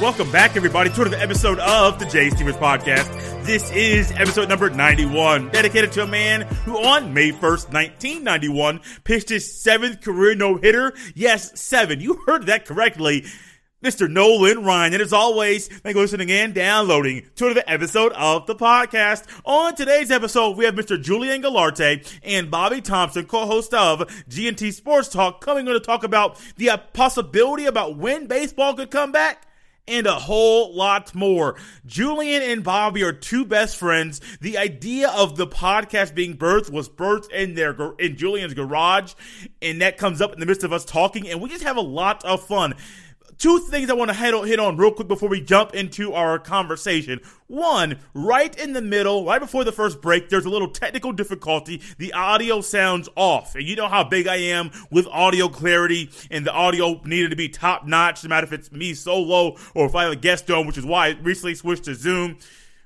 Welcome back, everybody, to another episode of the Jay Stephens Podcast. This is episode number 91, dedicated to a man who on May 1st, 1991, pitched his seventh career no-hitter. Yes, seven. You heard that correctly. Mr. Nolan Ryan. And as always, thank you for listening and downloading to another episode of the podcast. On today's episode, we have Mr. Julian Galarte and Bobby Thompson, co-host of GNT Sports Talk, coming on to talk about the possibility about when baseball could come back and a whole lot more. Julian and Bobby are two best friends. The idea of the podcast being birthed was birthed in their in Julian's garage, and that comes up in the midst of us talking, and we just have a lot of fun two things I want to hit on, hit on real quick before we jump into our conversation. One, right in the middle, right before the first break, there's a little technical difficulty. The audio sounds off. And you know how big I am with audio clarity, and the audio needed to be top notch, no matter if it's me solo or if I have a guest on, which is why I recently switched to Zoom.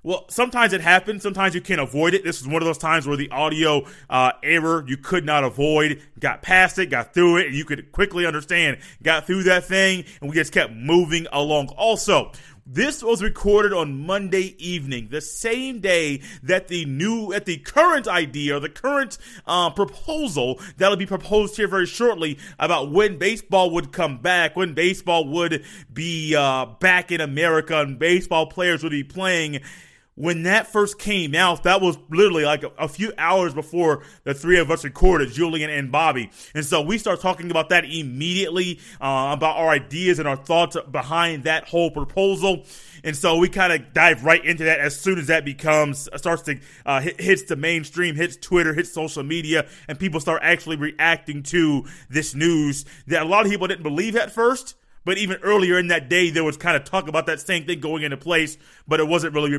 Well, sometimes it happens. Sometimes you can't avoid it. This is one of those times where the audio uh, error you could not avoid. Got past it, got through it, and you could quickly understand. Got through that thing, and we just kept moving along. Also, this was recorded on Monday evening, the same day that the new, at the current idea, the current uh, proposal that'll be proposed here very shortly about when baseball would come back, when baseball would be uh, back in America, and baseball players would be playing when that first came out, that was literally like a, a, few hours before the three of us recorded, Julian and Bobby. And so we start talking about that immediately, uh, about our ideas and our thoughts behind that whole proposal. And so we kind of dive right into that as soon as that becomes, starts to, uh, hit, hits the mainstream, hits Twitter, hits social media, and people start actually reacting to this news that a lot of people didn't believe at first but even earlier in that day, there was kind of talk about that same thing going into place, but it wasn't really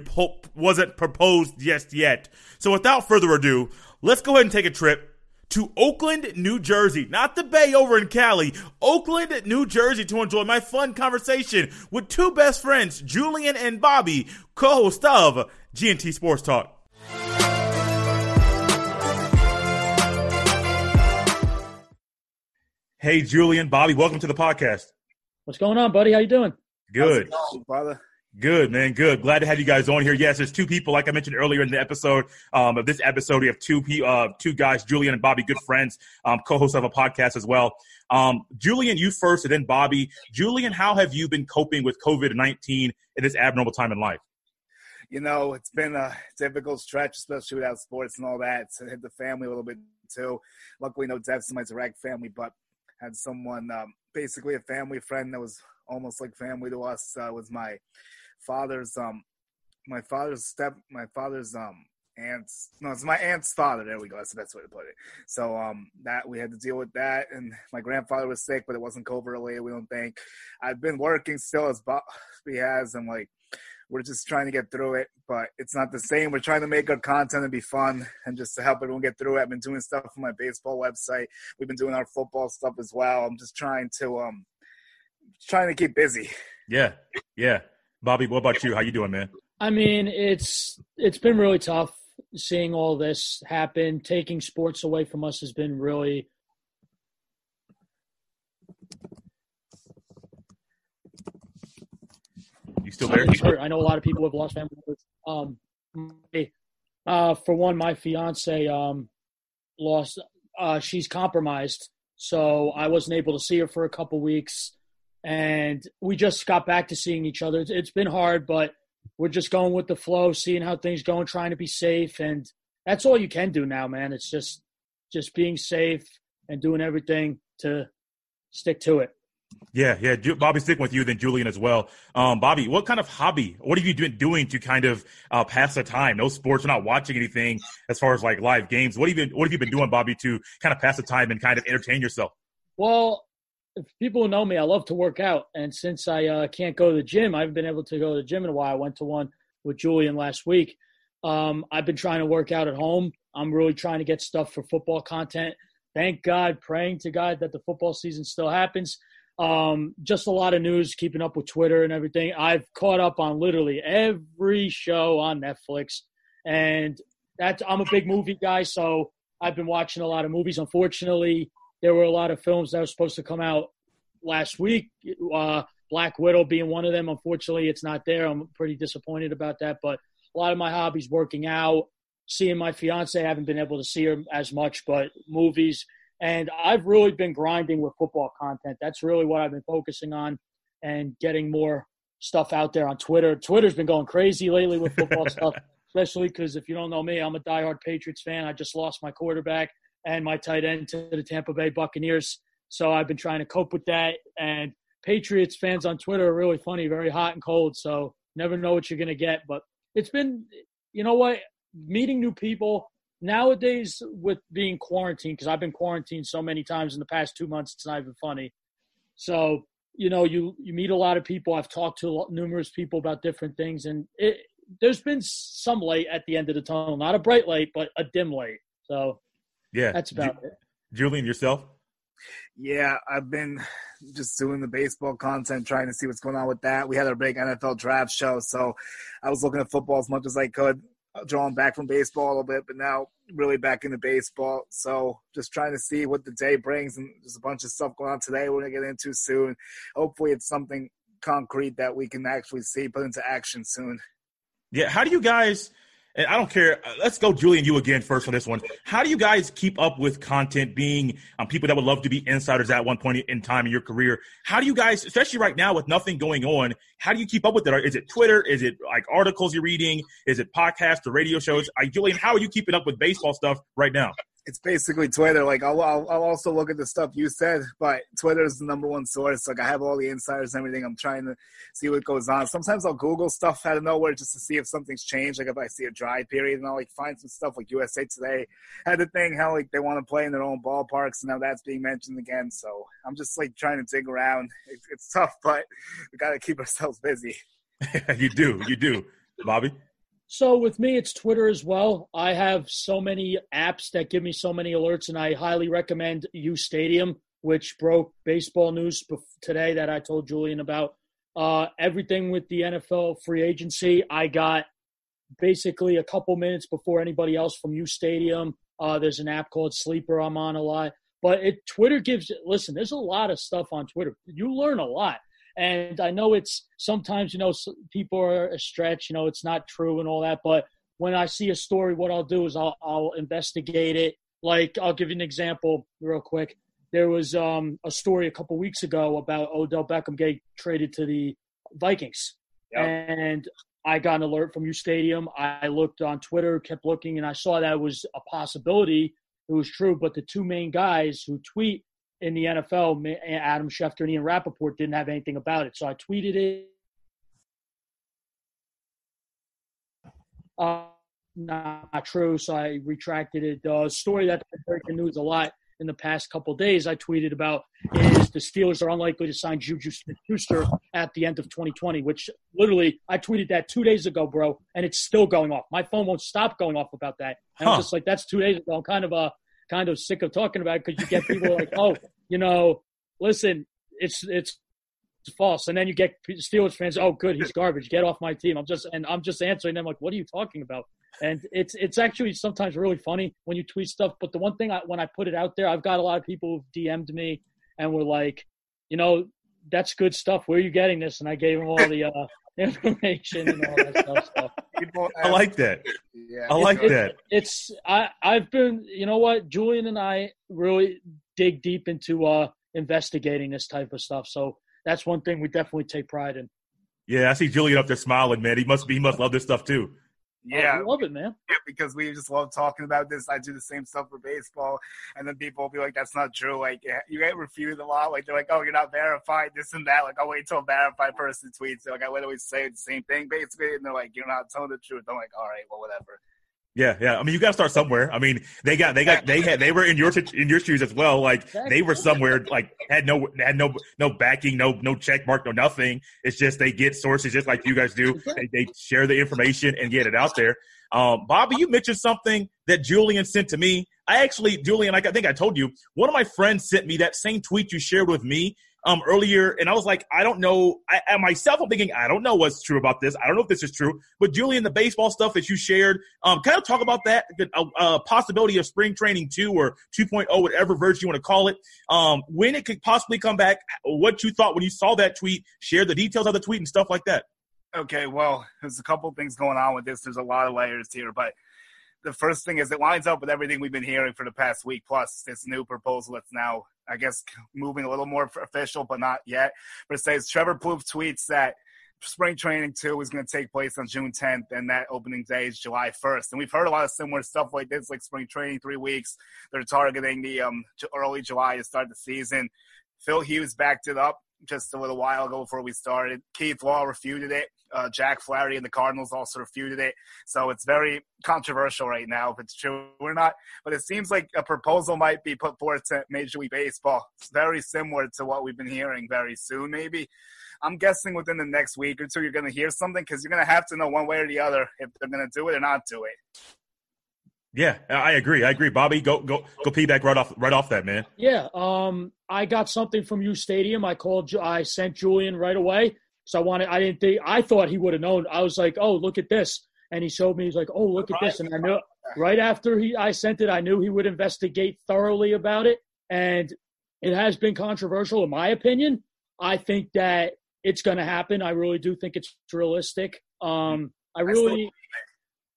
wasn't proposed just yet. So without further ado, let's go ahead and take a trip to Oakland, New Jersey, not the Bay over in Cali, Oakland, New Jersey, to enjoy my fun conversation with two best friends, Julian and Bobby, co-host of GNT Sports Talk. Hey, Julian, Bobby, welcome to the podcast. What's going on, buddy? How you doing? Good, brother. Good, man. Good. Glad to have you guys on here. Yes, there's two people, like I mentioned earlier in the episode um, of this episode. We have two uh, two guys, Julian and Bobby, good friends, um, co-hosts of a podcast as well. Um, Julian, you first, and then Bobby. Julian, how have you been coping with COVID nineteen in this abnormal time in life? You know, it's been a difficult stretch, especially without sports and all that. It's hit the family a little bit too. Luckily, no deaths in my direct family, but had someone um, basically a family friend that was almost like family to us. Uh, was my father's um my father's step my father's um aunt's no it's my aunt's father. There we go. That's the best way to put it. So um that we had to deal with that and my grandfather was sick but it wasn't covid related we don't think. I've been working still as Bob has and like we're just trying to get through it, but it's not the same. We're trying to make good content and be fun and just to help everyone get through it. I've been doing stuff on my baseball website. We've been doing our football stuff as well. I'm just trying to um trying to keep busy. Yeah. Yeah. Bobby, what about you? How you doing, man? I mean, it's it's been really tough seeing all this happen. Taking sports away from us has been really You still there? I know a lot of people have lost family members. Um, uh, for one, my fiance um, lost. Uh, she's compromised, so I wasn't able to see her for a couple weeks, and we just got back to seeing each other. It's, it's been hard, but we're just going with the flow, seeing how things go, and trying to be safe. And that's all you can do now, man. It's just just being safe and doing everything to stick to it. Yeah, yeah. Bobby, sticking with you, then Julian as well. Um, Bobby, what kind of hobby? What have you been doing to kind of uh, pass the time? No sports, you're not watching anything as far as like live games. What have you been, What have you been doing, Bobby, to kind of pass the time and kind of entertain yourself? Well, if people know me, I love to work out, and since I uh, can't go to the gym, I haven't been able to go to the gym in a while. I went to one with Julian last week. Um, I've been trying to work out at home. I'm really trying to get stuff for football content. Thank God, praying to God that the football season still happens um, just a lot of news, keeping up with Twitter and everything. I've caught up on literally every show on Netflix, and that's I'm a big movie guy, so I've been watching a lot of movies. Unfortunately, there were a lot of films that were supposed to come out last week. Uh, Black Widow being one of them. Unfortunately, it's not there. I'm pretty disappointed about that. But a lot of my hobbies, working out, seeing my fiance, I haven't been able to see her as much, but movies. And I've really been grinding with football content. That's really what I've been focusing on and getting more stuff out there on Twitter. Twitter's been going crazy lately with football stuff, especially because if you don't know me, I'm a diehard Patriots fan. I just lost my quarterback and my tight end to the Tampa Bay Buccaneers. So I've been trying to cope with that. And Patriots fans on Twitter are really funny, very hot and cold. So never know what you're going to get. But it's been, you know what, meeting new people nowadays with being quarantined, because I've been quarantined so many times in the past two months, it's not even funny. So, you know, you, you meet a lot of people. I've talked to numerous people about different things. And it, there's been some light at the end of the tunnel, not a bright light, but a dim light. So, yeah, that's about Ju- it. Julian, yourself? Yeah, I've been just doing the baseball content, trying to see what's going on with that. We had our big NFL draft show, so I was looking at football as much as I could, drawing back from baseball a little bit, but now really back into baseball. So just trying to see what the day brings, and there's a bunch of stuff going on today we're gonna get into soon. Hopefully, it's something concrete that we can actually see put into action soon. Yeah, how do you guys? And I don't care. uh, Let's go, Julian. You again first on this one. How do you guys keep up with content? Being um, people that would love to be insiders at one point in time in your career. How do you guys, especially right now with nothing going on, how do you keep up with it? Is it Twitter? Is it like articles you're reading? Is it podcasts or radio shows? Julian, how are you keeping up with baseball stuff right now? It's basically Twitter. Like I'll, I'll, I'll also look at the stuff you said, but Twitter is the number one source. Like I have all the insiders and everything. I'm trying to see what goes on. Sometimes I'll Google stuff out of nowhere just to see if something's changed. Like if I see a dry period, and I'll like find some stuff. Like USA Today had the thing how like they want to play in their own ballparks, and now that's being mentioned again. So I'm just like trying to dig around. It's, it's tough, but we got to keep ourselves busy. you do, you do, Bobby. So with me, it's Twitter as well. I have so many apps that give me so many alerts, and I highly recommend U Stadium, which broke baseball news today that I told Julian about. Uh, everything with the NFL free agency, I got basically a couple minutes before anybody else from U Stadium. Uh, there's an app called Sleeper I'm on a lot, but it Twitter gives. Listen, there's a lot of stuff on Twitter. You learn a lot. And I know it's sometimes, you know, people are a stretch, you know, it's not true and all that. But when I see a story, what I'll do is I'll, I'll investigate it. Like, I'll give you an example real quick. There was um, a story a couple weeks ago about Odell Beckham getting traded to the Vikings. Yep. And I got an alert from U Stadium. I looked on Twitter, kept looking, and I saw that was a possibility. It was true. But the two main guys who tweet in the NFL, Adam Schefter and Ian Rapoport didn't have anything about it. So I tweeted it. Uh, not true. So I retracted it. The uh, story that's been breaking news a lot in the past couple days, I tweeted about is the Steelers are unlikely to sign Juju Smith-Schuster at the end of 2020, which literally I tweeted that two days ago, bro, and it's still going off. My phone won't stop going off about that. And huh. I'm just like, that's two days ago. I'm kind of uh, kind of sick of talking about because you get people like, oh, you know, listen, it's it's false, and then you get Steelers fans, oh, good, he's garbage, get off my team. I'm just and I'm just answering them like, what are you talking about? And it's it's actually sometimes really funny when you tweet stuff. But the one thing I, when I put it out there, I've got a lot of people who've DM'd me and were like, you know, that's good stuff. Where are you getting this? And I gave them all the uh, information and all that stuff. So. I like that. Yeah, I like it, that. It, it's I I've been you know what Julian and I really dig deep into uh investigating this type of stuff. So that's one thing we definitely take pride in. Yeah, I see Julian up there smiling, man. He must be he must love this stuff too. Oh, yeah, I love it, man. Yeah, because we just love talking about this. I do the same stuff for baseball, and then people will be like, "That's not true." Like eh, you get refuted a lot. Like they're like, "Oh, you're not verified." This and that. Like I'll wait till a verified person tweets. Like I literally say the same thing basically, and they're like, "You're not telling the truth." I'm like, "All right, well, whatever." Yeah, yeah. I mean, you got to start somewhere. I mean, they got, they got, they had, they were in your in your shoes as well. Like they were somewhere, like had no, had no, no backing, no, no check mark, no nothing. It's just they get sources just like you guys do. They, they share the information and get it out there. Um, Bobby, you mentioned something that Julian sent to me. I actually, Julian, I think I told you, one of my friends sent me that same tweet you shared with me. Um, earlier, and I was like, I don't know. I, myself, I'm thinking, I don't know what's true about this. I don't know if this is true. But Julian, the baseball stuff that you shared, um, kind of talk about that, the uh, possibility of spring training two or 2.0, whatever version you want to call it. Um, when it could possibly come back, what you thought when you saw that tweet, share the details of the tweet and stuff like that. Okay, well, there's a couple things going on with this. There's a lot of layers here, but the first thing is it lines up with everything we've been hearing for the past week, plus this new proposal that's now, I guess, moving a little more official, but not yet. But it says Trevor Plouffe tweets that spring training two is going to take place on June 10th, and that opening day is July 1st. And we've heard a lot of similar stuff like this, like spring training three weeks. They're targeting the um, early July to start the season. Phil Hughes backed it up just a little while ago before we started. Keith Law refuted it. Uh, Jack Flaherty and the Cardinals also refuted it. So it's very controversial right now if it's true or not. But it seems like a proposal might be put forth to Major League Baseball. It's very similar to what we've been hearing very soon, maybe. I'm guessing within the next week or two, you're going to hear something because you're going to have to know one way or the other if they're going to do it or not do it. Yeah, I agree. I agree. Bobby, go go go piggyback right off right off that man. Yeah, um, I got something from U Stadium. I called. I sent Julian right away because I wanted. I didn't think. I thought he would have known. I was like, oh, look at this, and he showed me. He's like, oh, look at this, and I knew right after he I sent it, I knew he would investigate thoroughly about it, and it has been controversial in my opinion. I think that it's going to happen. I really do think it's realistic. Um, I really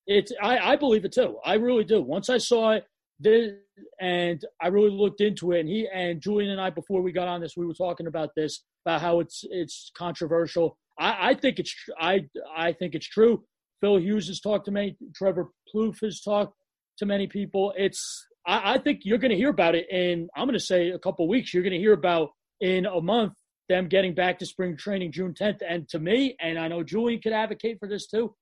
it's I, I believe it too. I really do. Once I saw it, this, and I really looked into it, and he and Julian and I before we got on this, we were talking about this about how it's it's controversial. I, I think it's I I think it's true. Phil Hughes has talked to many. Trevor Plouffe has talked to many people. It's I, I think you're going to hear about it in I'm going to say a couple weeks. You're going to hear about in a month them getting back to spring training June 10th. And to me, and I know Julian could advocate for this too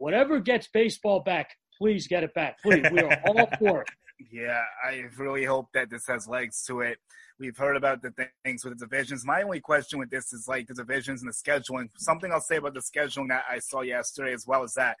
whatever gets baseball back, please get it back. Please, we are all for it. Yeah, I really hope that this has legs to it. We've heard about the things with the divisions. My only question with this is like the divisions and the scheduling. Something I'll say about the scheduling that I saw yesterday, as well as that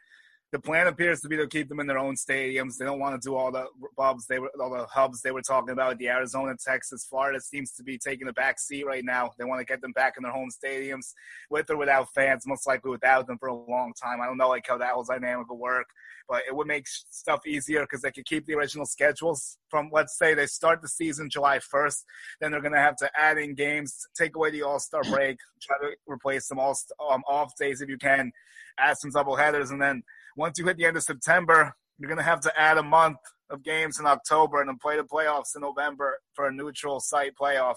the plan appears to be to keep them in their own stadiums. They don't want to do all the hubs they were all the hubs they were talking about. The Arizona, Texas, Florida seems to be taking a back seat right now. They want to get them back in their home stadiums, with or without fans. Most likely without them for a long time. I don't know like how that whole dynamic will work, but it would make stuff easier because they could keep the original schedules from. Let's say they start the season July 1st, then they're going to have to add in games, take away the All Star break, try to replace some all um, off days if you can, add some double headers, and then once you hit the end of September, you're going to have to add a month of games in October and then play the playoffs in November for a neutral site playoff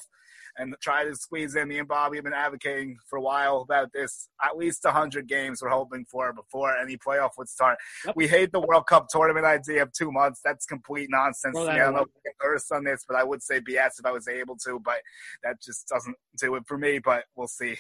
and try to squeeze in. Me and Bobby have been advocating for a while about this. At least 100 games we're hoping for before any playoff would start. Yep. We hate the World Cup tournament idea of two months. That's complete nonsense. Well, I don't know if on this, but I would say BS if I was able to, but that just doesn't do it for me, but we'll see.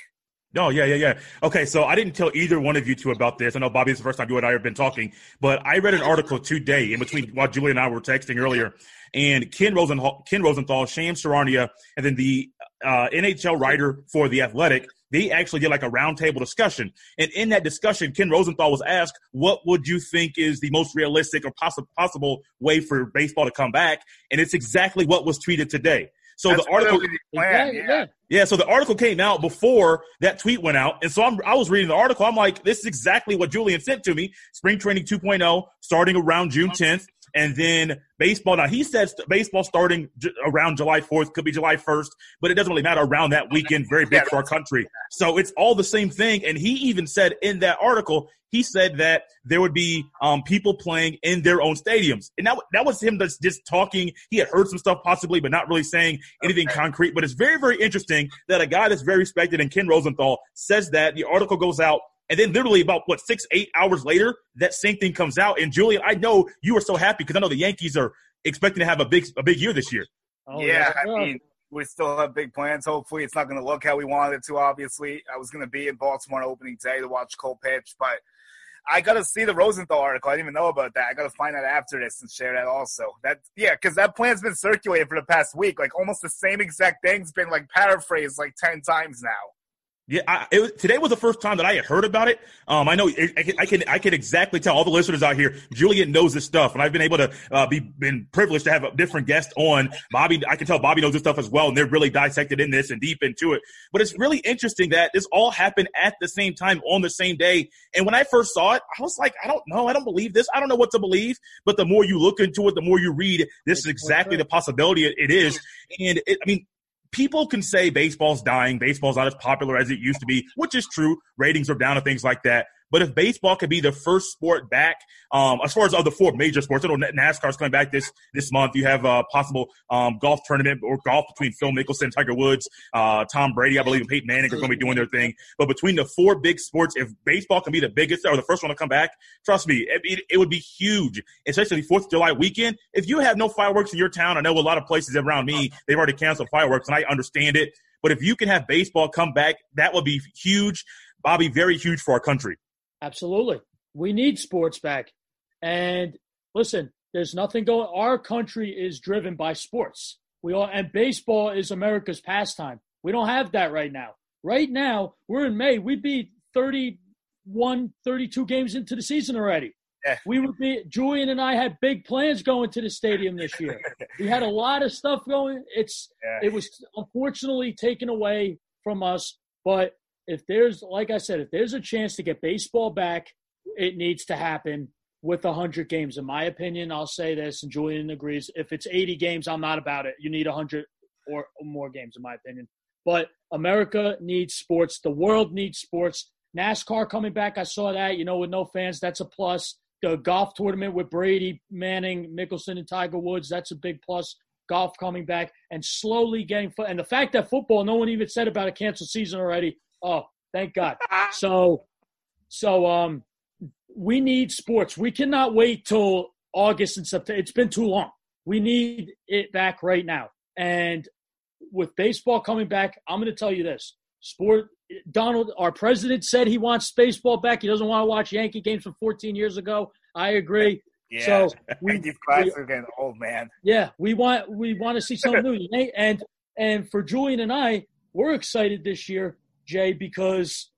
No, yeah, yeah, yeah. Okay, so I didn't tell either one of you two about this. I know Bobby, it's the first time you and I have been talking, but I read an article today in between while Julie and I were texting earlier, and Ken Rosenthal, Ken Rosenthal, Shams Charania, and then the uh, NHL writer for the Athletic, they actually did like a roundtable discussion. And in that discussion, Ken Rosenthal was asked, "What would you think is the most realistic or poss- possible way for baseball to come back?" And it's exactly what was tweeted today. So That's the article, plan, yeah. yeah. So the article came out before that tweet went out, and so I'm, I was reading the article. I'm like, this is exactly what Julian sent to me. Spring training 2.0, starting around June um, 10th, and then baseball. Now he says baseball starting j- around July 4th, could be July 1st, but it doesn't really matter around that weekend. Very big for our country, so it's all the same thing. And he even said in that article, he said that there would be um, people playing in their own stadiums, and that that was him just, just talking. He had heard some stuff possibly, but not really saying anything okay. concrete. But it's very very interesting that a guy that's very respected and Ken Rosenthal says that. The article goes out and then literally about what six, eight hours later, that same thing comes out. And Julian, I know you were so happy because I know the Yankees are expecting to have a big a big year this year. Oh, yeah, I mean, we still have big plans. Hopefully, it's not going to look how we wanted it to. Obviously, I was going to be in Baltimore opening day to watch Cole pitch, but I got to see the Rosenthal article. I didn't even know about that. I got to find out after this and share that also. That yeah, because that plan's been circulated for the past week. Like almost the same exact thing's been like paraphrased like ten times now. Yeah, I, it, today was the first time that I had heard about it. Um, I know it, I, can, I, can I can exactly tell all the listeners out here. Julian knows this stuff, and I've been able to uh, be been privileged to have a different guest on. Bobby, I can tell Bobby knows this stuff as well, and they're really dissected in this and deep into it. But it's really interesting that this all happened at the same time on the same day. And when I first saw it, I was like, I don't know, I don't believe this. I don't know what to believe. But the more you look into it, the more you read, this is exactly the possibility it, it is. And it, I mean, people can say baseball's dying, baseball's not as popular as it used to be, which is true. Ratings are down and things like that. But if baseball could be the first sport back, um, as far as other four major sports, I don't know NASCAR's coming back this this month. You have a possible um, golf tournament or golf between Phil Mickelson, Tiger Woods, uh, Tom Brady, I believe, and Peyton Manning are going to be doing their thing. But between the four big sports, if baseball can be the biggest or the first one to come back, trust me, it, it, it would be huge, especially Fourth of July weekend. If you have no fireworks in your town, I know a lot of places around me they've already canceled fireworks, and I understand it. But if you can have baseball come back, that would be huge. Bobby, very huge for our country. Absolutely. We need sports back. And listen, there's nothing going our country is driven by sports. We all and baseball is America's pastime. We don't have that right now. Right now, we're in May. We'd be 31, 32 games into the season already. Yeah. We would be Julian and I had big plans going to the stadium this year. we had a lot of stuff going. It's yeah. it was unfortunately taken away from us, but if there's like I said, if there's a chance to get baseball back, it needs to happen with 100 games. In my opinion, I'll say this, and Julian agrees. If it's 80 games, I'm not about it. You need 100 or more games, in my opinion. But America needs sports. The world needs sports. NASCAR coming back, I saw that. You know, with no fans, that's a plus. The golf tournament with Brady, Manning, Mickelson, and Tiger Woods, that's a big plus. Golf coming back and slowly getting, and the fact that football, no one even said about a canceled season already. Oh, thank God. So, so um, we need sports. We cannot wait till August and September. It's been too long. We need it back right now. And with baseball coming back, I'm going to tell you this: sport. Donald, our president, said he wants baseball back. He doesn't want to watch Yankee games from 14 years ago. I agree. Yeah, so we, classics are getting old, man. Yeah, we want we want to see something new. And and for Julian and I, we're excited this year Jay, because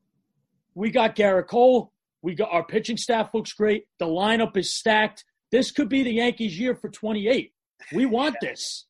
we got Gerrit Cole. We got our pitching staff looks great. The lineup is stacked. This could be the Yankees' year for 28. We want this.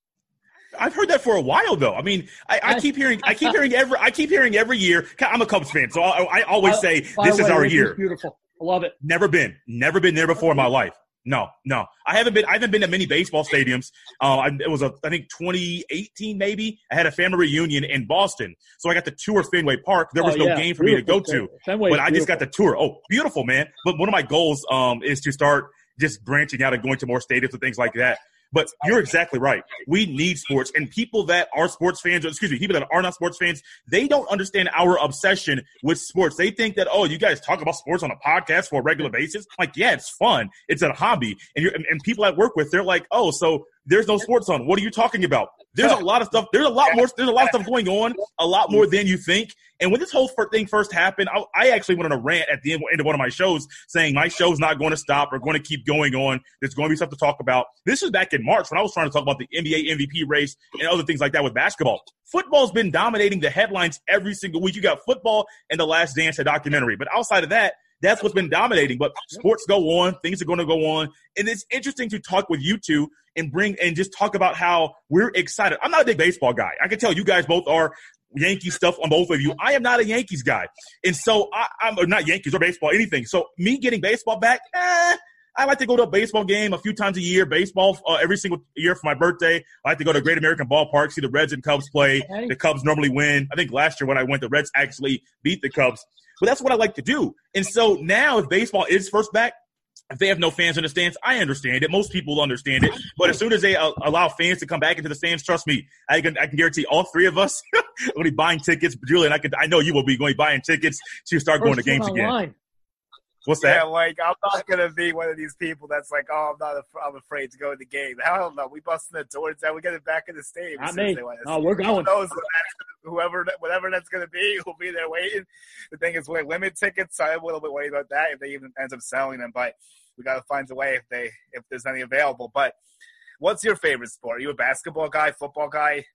I've heard that for a while, though. I mean, I, I keep hearing, I keep hearing every, I keep hearing every year. I'm a Cubs fan, so I, I always say this is our year. Beautiful, I love it. Never been, never been there before in my life. No, no, I haven't been. I haven't been to many baseball stadiums. Uh, I, it was a, I think 2018 maybe. I had a family reunion in Boston, so I got to tour Fenway Park. There was oh, no yeah. game for beautiful. me to go to, Fenway but I just got the tour. Oh, beautiful, man! But one of my goals um, is to start just branching out and going to more stadiums and things like that. But you're exactly right. We need sports, and people that are sports fans, or excuse me, people that are not sports fans, they don't understand our obsession with sports. They think that, oh, you guys talk about sports on a podcast for a regular basis. Like, yeah, it's fun. It's a hobby, and you're, and, and people I work with, they're like, oh, so there's no sports on. What are you talking about? There's a lot of stuff. There's a lot more. There's a lot of stuff going on. A lot more than you think. And when this whole thing first happened, I, I actually went on a rant at the end, end, of one of my shows saying my show's not going to stop. We're going to keep going on. There's going to be stuff to talk about. This was back in March when I was trying to talk about the NBA MVP race and other things like that with basketball. Football's been dominating the headlines every single week. You got football and the Last Dance, a documentary. But outside of that, that's what's been dominating. But sports go on, things are going to go on, and it's interesting to talk with you two and bring and just talk about how we're excited. I'm not a big baseball guy. I can tell you guys both are Yankee stuff on both of you. I am not a Yankees guy, and so I, am not Yankees or baseball, anything. So me getting baseball back, eh, I like to go to a baseball game a few times a year. Baseball uh, every single year for my birthday. I like to go to Great American Ballpark, see the Reds and Cubs play. The Cubs normally win. I think last year when I went, the Reds actually beat the Cubs. But that's what I like to do. And so now, if baseball is first back, if they have no fans in the stands, I understand it. Most people understand it. But as soon as they uh, allow fans to come back into the stands, trust me, I can I can guarantee all three of us will be buying tickets. Julian, I can I know you will be going buying tickets to start First going to games again. What's that? Yeah, like I'm not gonna be one of these people that's like, oh, I'm not, af- I'm afraid to go to the game. Hell no, we busting the doors down. We get it back in the stadium. Not me. Oh, we're going. whoever, whatever that's gonna be, will be there waiting. The thing is, we limit tickets. So I'm a little bit worried about that if they even ends up selling them. But we got to find a way if they if there's any available. But what's your favorite sport? Are you a basketball guy, football guy?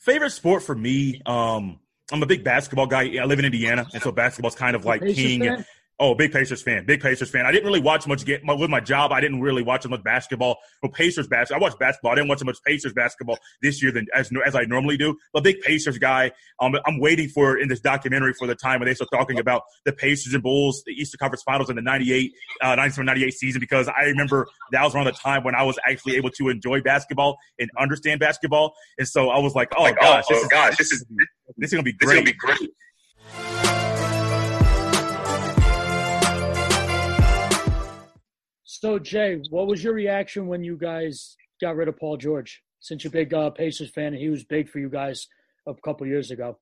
Favorite sport for me, um, I'm a big basketball guy. I live in Indiana, and so basketball's kind of like king. Fan? Oh, big Pacers fan, big Pacers fan. I didn't really watch much get with my job. I didn't really watch much basketball. Well, Pacers basketball. I watched basketball. I didn't watch as much Pacers basketball this year than as as I normally do. But big Pacers guy. Um, I'm waiting for in this documentary for the time when they start talking about the Pacers and Bulls, the Eastern Conference Finals in the 98, uh, 97, 98 season because I remember that was around the time when I was actually able to enjoy basketball and understand basketball. And so I was like, oh like, gosh, oh, this oh, is, gosh, this is this is gonna be great. This is gonna be great. So, Jay, what was your reaction when you guys got rid of Paul George? Since you're a big uh, Pacers fan, and he was big for you guys a couple years ago.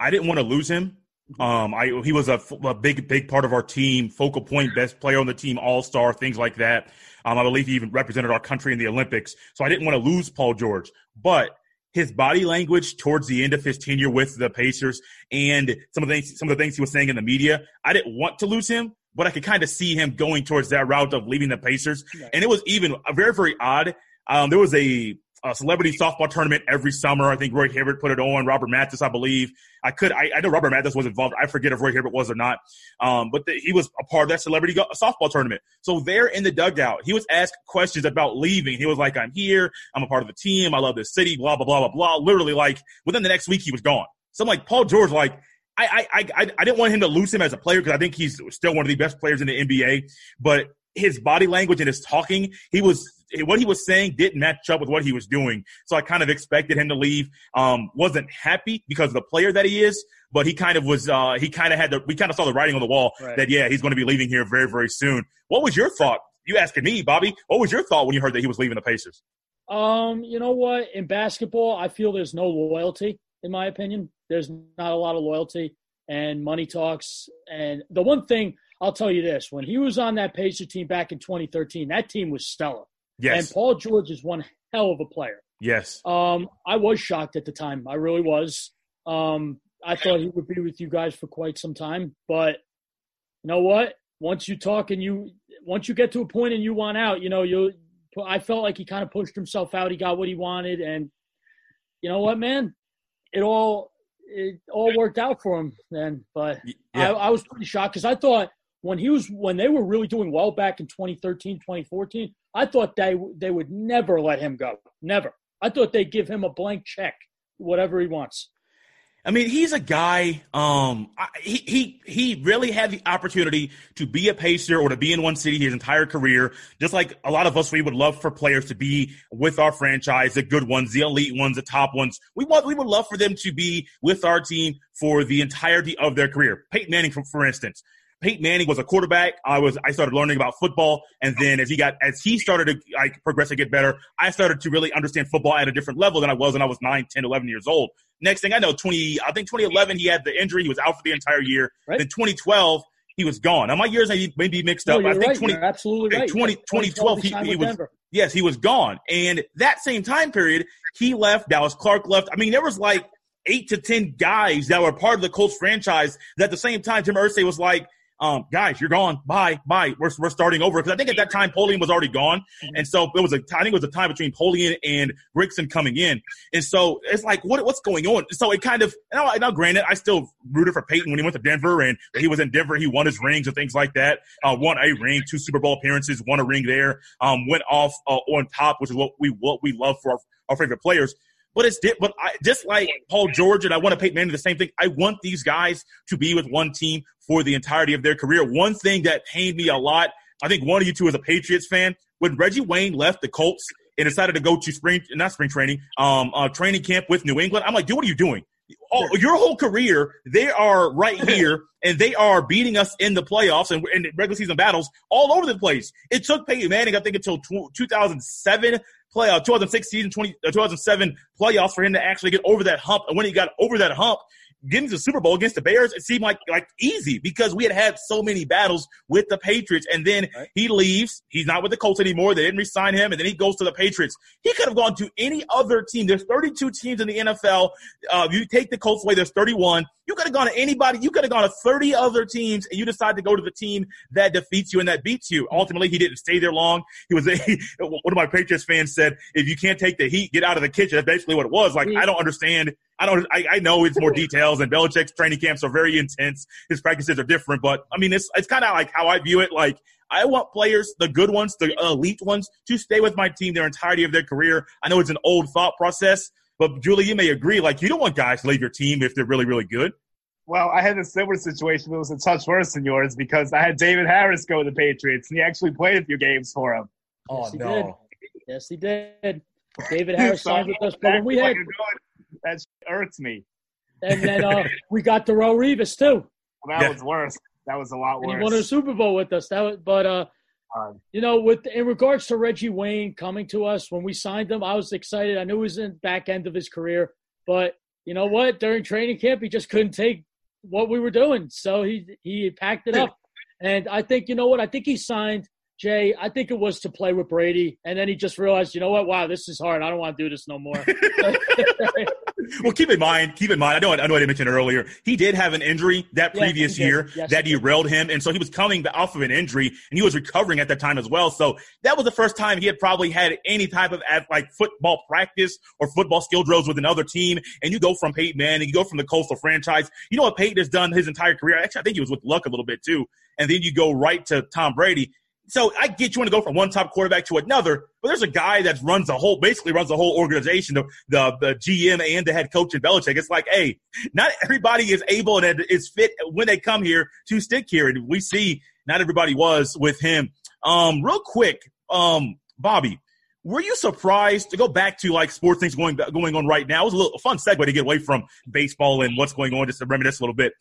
I didn't want to lose him. Um, I he was a, a, big big part of our team, focal point, best player on the team, all star, things like that. Um, I believe he even represented our country in the Olympics. So I didn't want to lose Paul George, but his body language towards the end of his tenure with the Pacers and some of the things, some of the things he was saying in the media, I didn't want to lose him, but I could kind of see him going towards that route of leaving the Pacers. And it was even very, very odd. Um, there was a, a, celebrity softball tournament every summer. I think Roy Hibbert put it on. Robert Mathis, I believe. I could, I, I know Robert Mathis was involved. I forget if Roy Hibbert was or not. Um, but the, he was a part of that celebrity go- softball tournament. So there in the dugout, he was asked questions about leaving. He was like, I'm here. I'm a part of the team. I love this city, blah, blah, blah, blah, blah. Literally like within the next week, he was gone. So I'm like, Paul George, like, I, I, I, I didn't want him to lose him as a player because I think he's still one of the best players in the NBA. But his body language and his talking, he was what he was saying didn't match up with what he was doing. So I kind of expected him to leave. Um, wasn't happy because of the player that he is, but he kind of was. Uh, he kind of had the. We kind of saw the writing on the wall right. that yeah, he's going to be leaving here very very soon. What was your thought? You asking me, Bobby? What was your thought when you heard that he was leaving the Pacers? Um, you know what? In basketball, I feel there's no loyalty, in my opinion. There's not a lot of loyalty and money talks. And the one thing I'll tell you this: when he was on that Pacer team back in 2013, that team was stellar. Yes. And Paul George is one hell of a player. Yes. Um, I was shocked at the time. I really was. Um, I thought he would be with you guys for quite some time, but you know what? Once you talk and you, once you get to a point and you want out, you know, you. I felt like he kind of pushed himself out. He got what he wanted, and you know what, man? It all it all worked out for him then. But yeah. I, I, was pretty shocked because I thought when he was when they were really doing well back in 2013, 2014, I thought they they would never let him go. Never. I thought they'd give him a blank check, whatever he wants. I mean, he's a guy. Um, he he he really had the opportunity to be a pacer or to be in one city his entire career. Just like a lot of us, we would love for players to be with our franchise, the good ones, the elite ones, the top ones. We want we would love for them to be with our team for the entirety of their career. Peyton Manning, for, for instance, Peyton Manning was a quarterback. I was I started learning about football, and then as he got as he started to like progress and get better, I started to really understand football at a different level than I was when I was 9, 10, 11 years old. Next thing I know, 20 I think 2011 he had the injury. He was out for the entire year. Right. Then 2012 he was gone. Now my years may be mixed up. No, I think right. 20, you're absolutely right. 20, 2012 he, he was Denver. yes he was gone, and that same time period he left. Dallas Clark left. I mean there was like eight to ten guys that were part of the Colts franchise. That at the same time Jim Irsay was like um, guys, you're gone. Bye, bye. We're, we're starting over. Because I think at that time, Polian was already gone. Mm-hmm. And so it was a, I think it was a time between Polian and Grigson coming in. And so it's like, what, what's going on? So it kind of, now, now granted, I still rooted for Peyton when he went to Denver and he was in Denver. He won his rings and things like that. Uh, won a ring, two Super Bowl appearances, won a ring there. Um, went off uh, on top, which is what we, what we love for our, our favorite players. But it's but I, just like Paul George and I want to Peyton Manning the same thing. I want these guys to be with one team for the entirety of their career. One thing that pained me a lot, I think one of you two is a Patriots fan. When Reggie Wayne left the Colts and decided to go to spring, not spring training, um, uh, training camp with New England, I'm like, dude, what are you doing? Oh, your whole career, they are right here and they are beating us in the playoffs and, in regular season battles all over the place. It took Peyton Manning, I think, until 2007 play, uh, 2016, 20, uh, 2007 playoffs for him to actually get over that hump. And when he got over that hump, getting to the Super Bowl against the Bears, it seemed like like easy because we had had so many battles with the Patriots. And then right. he leaves. He's not with the Colts anymore. They didn't resign him. And then he goes to the Patriots. He could have gone to any other team. There's 32 teams in the NFL. Uh, you take the Colts away, there's 31. You could have gone to anybody. You could have gone to 30 other teams and you decide to go to the team that defeats you and that beats you. Ultimately, he didn't stay there long. He was a, one of my Patriots fans said, if you can't take the heat, get out of the kitchen. That's basically what it was. Like, I don't understand. I don't, I, I know it's more details and Belichick's training camps are very intense. His practices are different, but I mean, it's, it's kind of like how I view it. Like, I want players, the good ones, the elite ones, to stay with my team their entirety of their career. I know it's an old thought process, but Julie, you may agree. Like, you don't want guys to leave your team if they're really, really good. Well, I had a similar situation, but it was a touch worse than yours because I had David Harris go to the Patriots, and he actually played a few games for him. Oh yes, no! Did. Yes, he did. David Harris signed with us, but when we had that irks me. And then uh, we got Darrelle Revis too. Well, that yeah. was worse. That was a lot worse. And he won a Super Bowl with us. That was, but uh, you know, with in regards to Reggie Wayne coming to us when we signed him, I was excited. I knew he was in the back end of his career, but you know what? During training camp, he just couldn't take what we were doing, so he he packed it up. And I think you know what? I think he signed Jay. I think it was to play with Brady, and then he just realized, you know what? Wow, this is hard. I don't want to do this no more. well, keep in mind, keep in mind. I know, I know. I mentioned earlier. He did have an injury that previous year yes, that derailed him, and so he was coming off of an injury, and he was recovering at that time as well. So that was the first time he had probably had any type of like football practice or football skill drills with another team. And you go from Peyton Manning, you go from the Coastal franchise. You know what Peyton has done his entire career. Actually, I think he was with Luck a little bit too. And then you go right to Tom Brady so I get you want to go from one top quarterback to another, but there's a guy that runs the whole, basically runs the whole organization, the, the, the GM and the head coach at Belichick. It's like, hey, not everybody is able and is fit when they come here to stick here. And we see not everybody was with him. Um, real quick, um, Bobby, were you surprised to go back to like sports things going going on right now? It was a little fun segue to get away from baseball and what's going on, just to reminisce a little bit.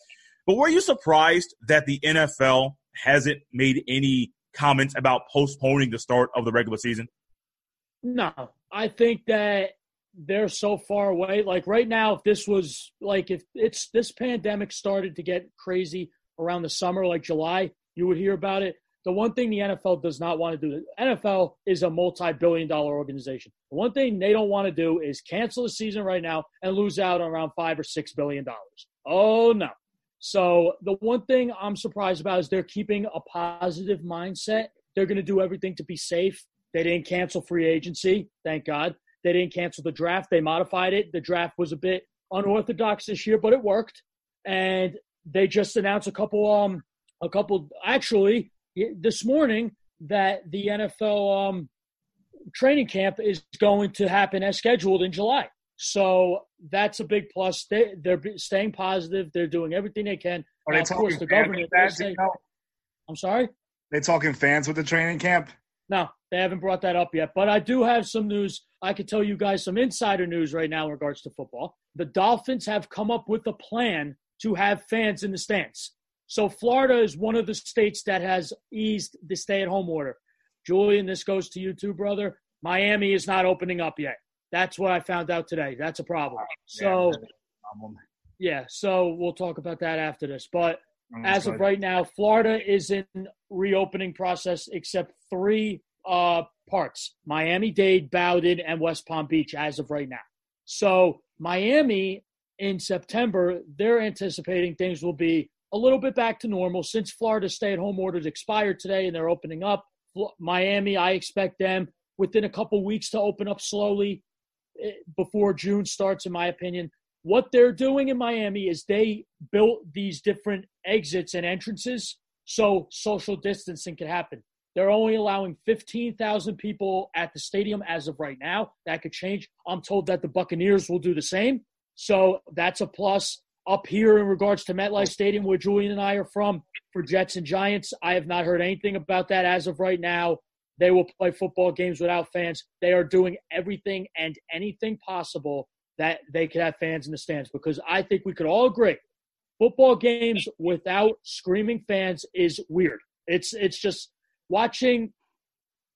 But were you surprised that the NFL hasn't made any comments about postponing the start of the regular season? No, I think that they're so far away. Like right now, if this was like if it's this pandemic started to get crazy around the summer, like July, you would hear about it. The one thing the NFL does not want to do, the NFL is a multi-billion dollar organization. The one thing they don't want to do is cancel the season right now and lose out on around five or six billion dollars. Oh no. So the one thing I'm surprised about is they're keeping a positive mindset. They're going to do everything to be safe. They didn't cancel free agency, thank God. They didn't cancel the draft. They modified it. The draft was a bit unorthodox this year, but it worked. And they just announced a couple um a couple actually this morning that the NFL um training camp is going to happen as scheduled in July. So that's a big plus. They they're staying positive. They're doing everything they can. Are they of course, the government. Saying, I'm sorry. They talking fans with the training camp? No, they haven't brought that up yet. But I do have some news. I could tell you guys some insider news right now in regards to football. The Dolphins have come up with a plan to have fans in the stands. So Florida is one of the states that has eased the stay-at-home order. Julian, this goes to you too, brother. Miami is not opening up yet. That's what I found out today. That's a problem. So, yeah, so we'll talk about that after this. But as of right now, Florida is in reopening process except three uh, parts: Miami Dade, Broward, and West Palm Beach. As of right now, so Miami in September, they're anticipating things will be a little bit back to normal since Florida's stay-at-home orders expired today and they're opening up. Miami, I expect them within a couple weeks to open up slowly before June starts, in my opinion. What they're doing in Miami is they built these different exits and entrances so social distancing can happen. They're only allowing 15,000 people at the stadium as of right now. That could change. I'm told that the Buccaneers will do the same. So that's a plus. Up here in regards to MetLife Stadium, where Julian and I are from, for Jets and Giants, I have not heard anything about that as of right now. They will play football games without fans. They are doing everything and anything possible that they could have fans in the stands because I think we could all agree football games without screaming fans is weird. It's it's just watching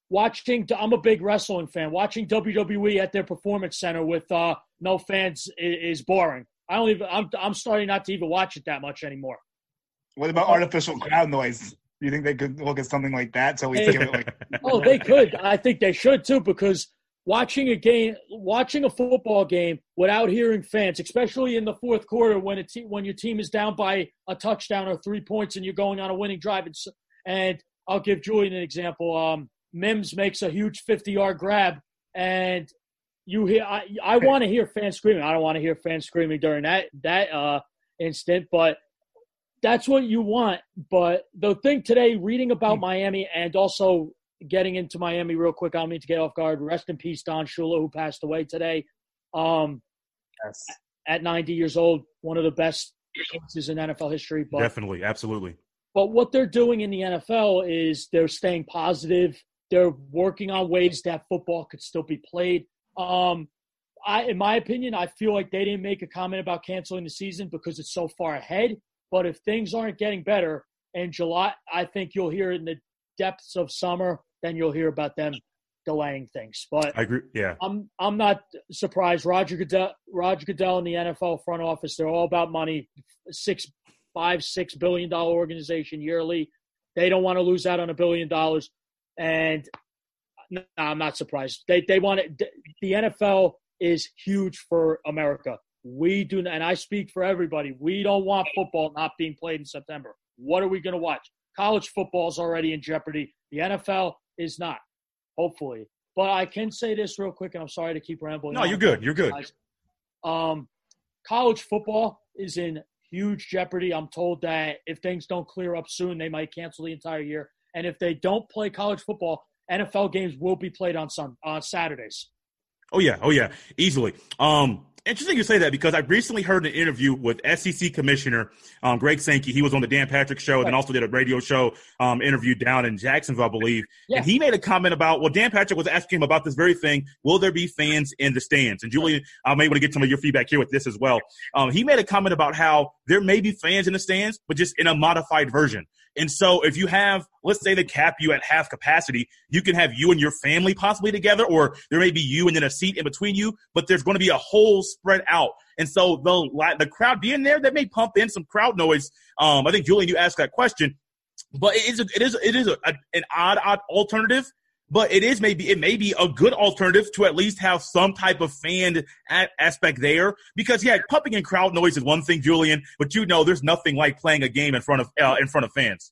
watching I'm a big wrestling fan. Watching WWE at their performance center with uh, no fans is, is boring. I don't even I'm I'm starting not to even watch it that much anymore. What about artificial crowd noise? You think they could look at something like that? So we like- oh, they could. I think they should too because watching a game, watching a football game without hearing fans, especially in the fourth quarter when a te- when your team is down by a touchdown or three points and you're going on a winning drive. And, and I'll give Julian an example. Um, Mims makes a huge 50 yard grab, and you hear. I, I want to hear fans screaming. I don't want to hear fans screaming during that that uh, instant, but that's what you want. But the thing today, reading about hmm. Miami and also getting into Miami real quick. I don't mean to get off guard. Rest in peace, Don Shula, who passed away today. Um, yes. At 90 years old, one of the best coaches in NFL history. But, Definitely, absolutely. But what they're doing in the NFL is they're staying positive. They're working on ways that football could still be played. Um, I, in my opinion, I feel like they didn't make a comment about canceling the season because it's so far ahead. But if things aren't getting better in July, I think you'll hear in the depths of summer then you'll hear about them delaying things. But I agree. Yeah, I'm I'm not surprised. Roger Goodell, Roger Goodell, and the NFL front office, they're all about money. Six, five, six billion dollar organization yearly. They don't want to lose out on a billion dollars, and no, I'm not surprised. They they want it. The NFL is huge for America. We do, and I speak for everybody. We don't want football not being played in September. What are we going to watch? College football is already in jeopardy. The NFL is not, hopefully. But I can say this real quick, and I'm sorry to keep rambling. No, you're good. You're good. Um, college football is in huge jeopardy. I'm told that if things don't clear up soon, they might cancel the entire year. And if they don't play college football, NFL games will be played on sun on Saturdays. Oh yeah, oh yeah, easily. Um, interesting you say that because I recently heard an interview with SEC Commissioner um, Greg Sankey. He was on the Dan Patrick Show right. and also did a radio show um, interview down in Jacksonville, I believe. And he made a comment about well, Dan Patrick was asking him about this very thing: Will there be fans in the stands? And Julian, I'm able to get some of your feedback here with this as well. Um, he made a comment about how there may be fans in the stands, but just in a modified version. And so if you have, let's say they cap you at half capacity, you can have you and your family possibly together, or there may be you and then a seat in between you, but there's going to be a whole spread out. And so the, the crowd being there, that may pump in some crowd noise. Um, I think Julian, you asked that question, but it is, a, it is, it is a, an odd, odd alternative but it is maybe it may be a good alternative to at least have some type of fan aspect there. Because yeah pumping in crowd noise is one thing julian but you know there's nothing like playing a game in front of uh, in front of fans.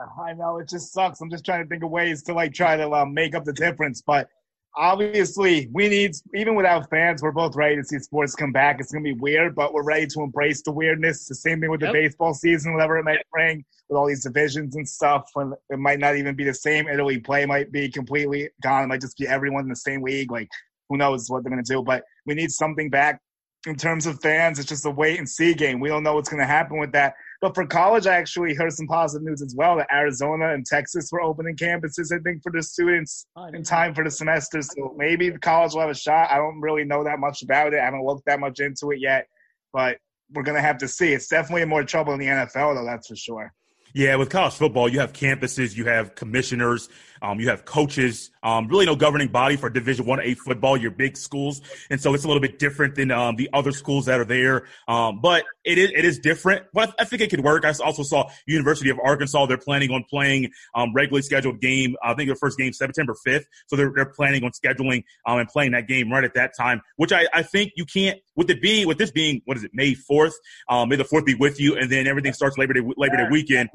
Uh, i know it just sucks. I'm just trying to think of ways to like try to um, make up the difference but obviously we need even without fans we're both ready to see sports come back. It's going to be weird but we're ready to embrace the weirdness. The same thing with the baseball season whatever it might bring with all these divisions and stuff when it might not even be the same. interleague play might be completely gone. It might just be everyone in the same league. Like who knows what they're going to do but we need something back in terms of fans. It's just a wait and see game. We don't know what's going to happen with that but for college, I actually heard some positive news as well that Arizona and Texas were opening campuses, I think, for the students in time for the semester. So maybe the college will have a shot. I don't really know that much about it. I haven't looked that much into it yet, but we're going to have to see. It's definitely more trouble in the NFL, though, that's for sure. Yeah, with college football, you have campuses, you have commissioners, um, you have coaches, um, really no governing body for Division One A football. Your big schools, and so it's a little bit different than um, the other schools that are there. Um, but it is it is different. But I think it could work. I also saw University of Arkansas. They're planning on playing um, regularly scheduled game. I think the first game September fifth. So they're they're planning on scheduling um, and playing that game right at that time. Which I, I think you can't with it being with this being what is it May fourth? Um, may the fourth be with you, and then everything starts Labor Day Labor Day weekend.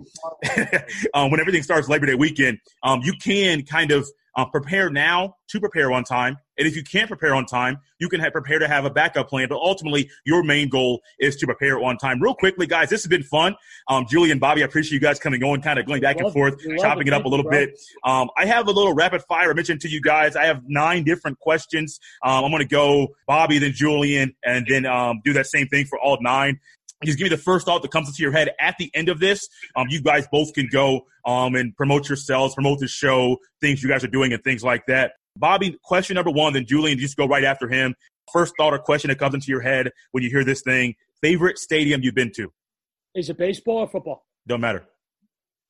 um, when everything starts Labor Day weekend, um, you can kind of uh, prepare now to prepare on time. And if you can't prepare on time, you can have, prepare to have a backup plan. But ultimately, your main goal is to prepare on time. Real quickly, guys, this has been fun. Um, Julie and Bobby, I appreciate you guys coming on, kind of going back and forth, chopping it up a little bit. Um, I have a little rapid fire. I mentioned to you guys, I have nine different questions. Um, I'm going to go Bobby, then Julian, and then um, do that same thing for all nine just give me the first thought that comes into your head at the end of this. Um, you guys both can go um, and promote yourselves, promote the show, things you guys are doing, and things like that. Bobby, question number one, then Julian, just go right after him. First thought or question that comes into your head when you hear this thing. Favorite stadium you've been to? Is it baseball or football? Don't matter.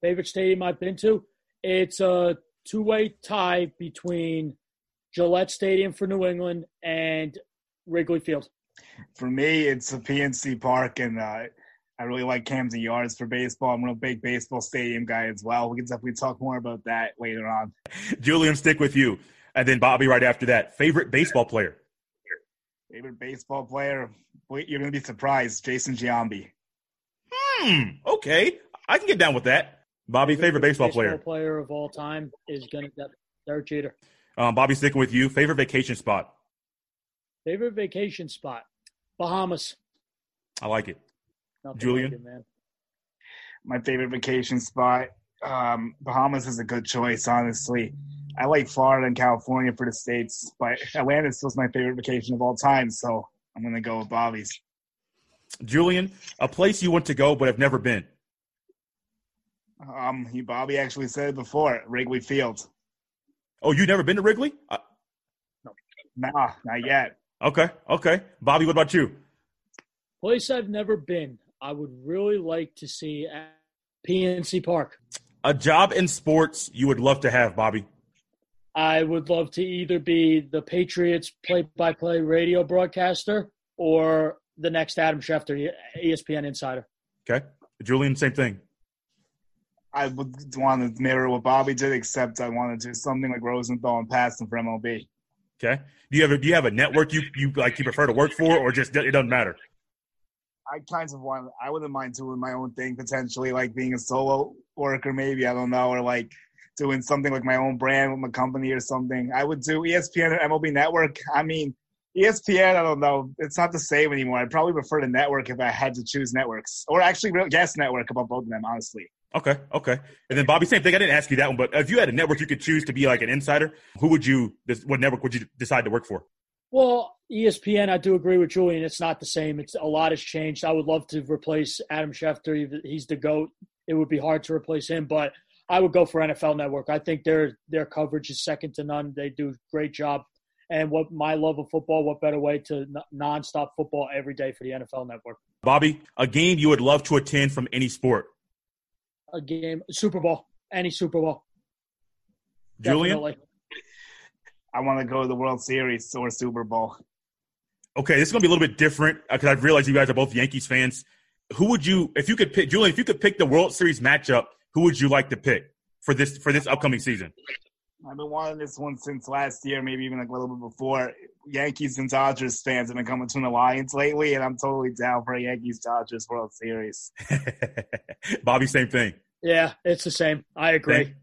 Favorite stadium I've been to? It's a two way tie between Gillette Stadium for New England and Wrigley Field for me, it's a PNC Park, and uh, I really like Camden Yards for baseball. I'm a big baseball stadium guy as well. We can definitely talk more about that later on. Julian, stick with you. And then Bobby right after that. Favorite baseball player? Favorite baseball player? Wait, you're going to be surprised. Jason Giambi. Hmm. Okay. I can get down with that. Bobby, favorite baseball, baseball player? player of all time is going to Derek Jeter. Um, Bobby, sticking with you. Favorite vacation spot? Favorite vacation spot? Bahamas. I like it. Nothing Julian? like it, man. My favorite vacation spot? Um, Bahamas is a good choice, honestly. I like Florida and California for the states, but Atlanta still my favorite vacation of all time, so I'm going to go with Bobby's. Julian, a place you want to go but have never been? Um, he Bobby actually said it before, Wrigley Field. Oh, you never been to Wrigley? Uh, Nah, not yet. Okay, okay. Bobby, what about you? Place I've never been. I would really like to see at PNC Park. A job in sports you would love to have, Bobby. I would love to either be the Patriots play-by-play radio broadcaster or the next Adam Schefter, ESPN insider. Okay. Julian, same thing. I would want to mirror what Bobby did, except I want to do something like Rosenthal and Passan for MLB. Okay. Do you have a do you have a network you you like you prefer to work for, or just it doesn't matter? I kind of want. I wouldn't mind doing my own thing potentially, like being a solo worker, maybe I don't know, or like doing something like my own brand with my company or something. I would do ESPN or MLB Network. I mean, ESPN. I don't know. It's not the same anymore. I'd probably prefer the network if I had to choose networks, or actually, guess network about both of them. Honestly, Okay, okay. And then Bobby, same thing. I didn't ask you that one, but if you had a network you could choose to be like an insider, who would you? What network would you decide to work for? Well, ESPN, I do agree with Julian. It's not the same. It's a lot has changed. I would love to replace Adam Schefter. He's the goat. It would be hard to replace him, but I would go for NFL Network. I think their their coverage is second to none. They do a great job. And what my love of football, what better way to nonstop football every day for the NFL Network? Bobby, a game you would love to attend from any sport. A game, Super Bowl, any Super Bowl. Julian, Definitely. I want to go to the World Series or Super Bowl. okay, this is gonna be a little bit different uh, because I've realized you guys are both Yankees fans. Who would you, if you could pick, Julian, if you could pick the World Series matchup, who would you like to pick for this for this upcoming season? I've been wanting this one since last year, maybe even like a little bit before. Yankees and Dodgers fans have been coming to an alliance lately, and I'm totally down for a Yankees Dodgers World Series. Bobby, same thing. Yeah, it's the same. I agree. Thank-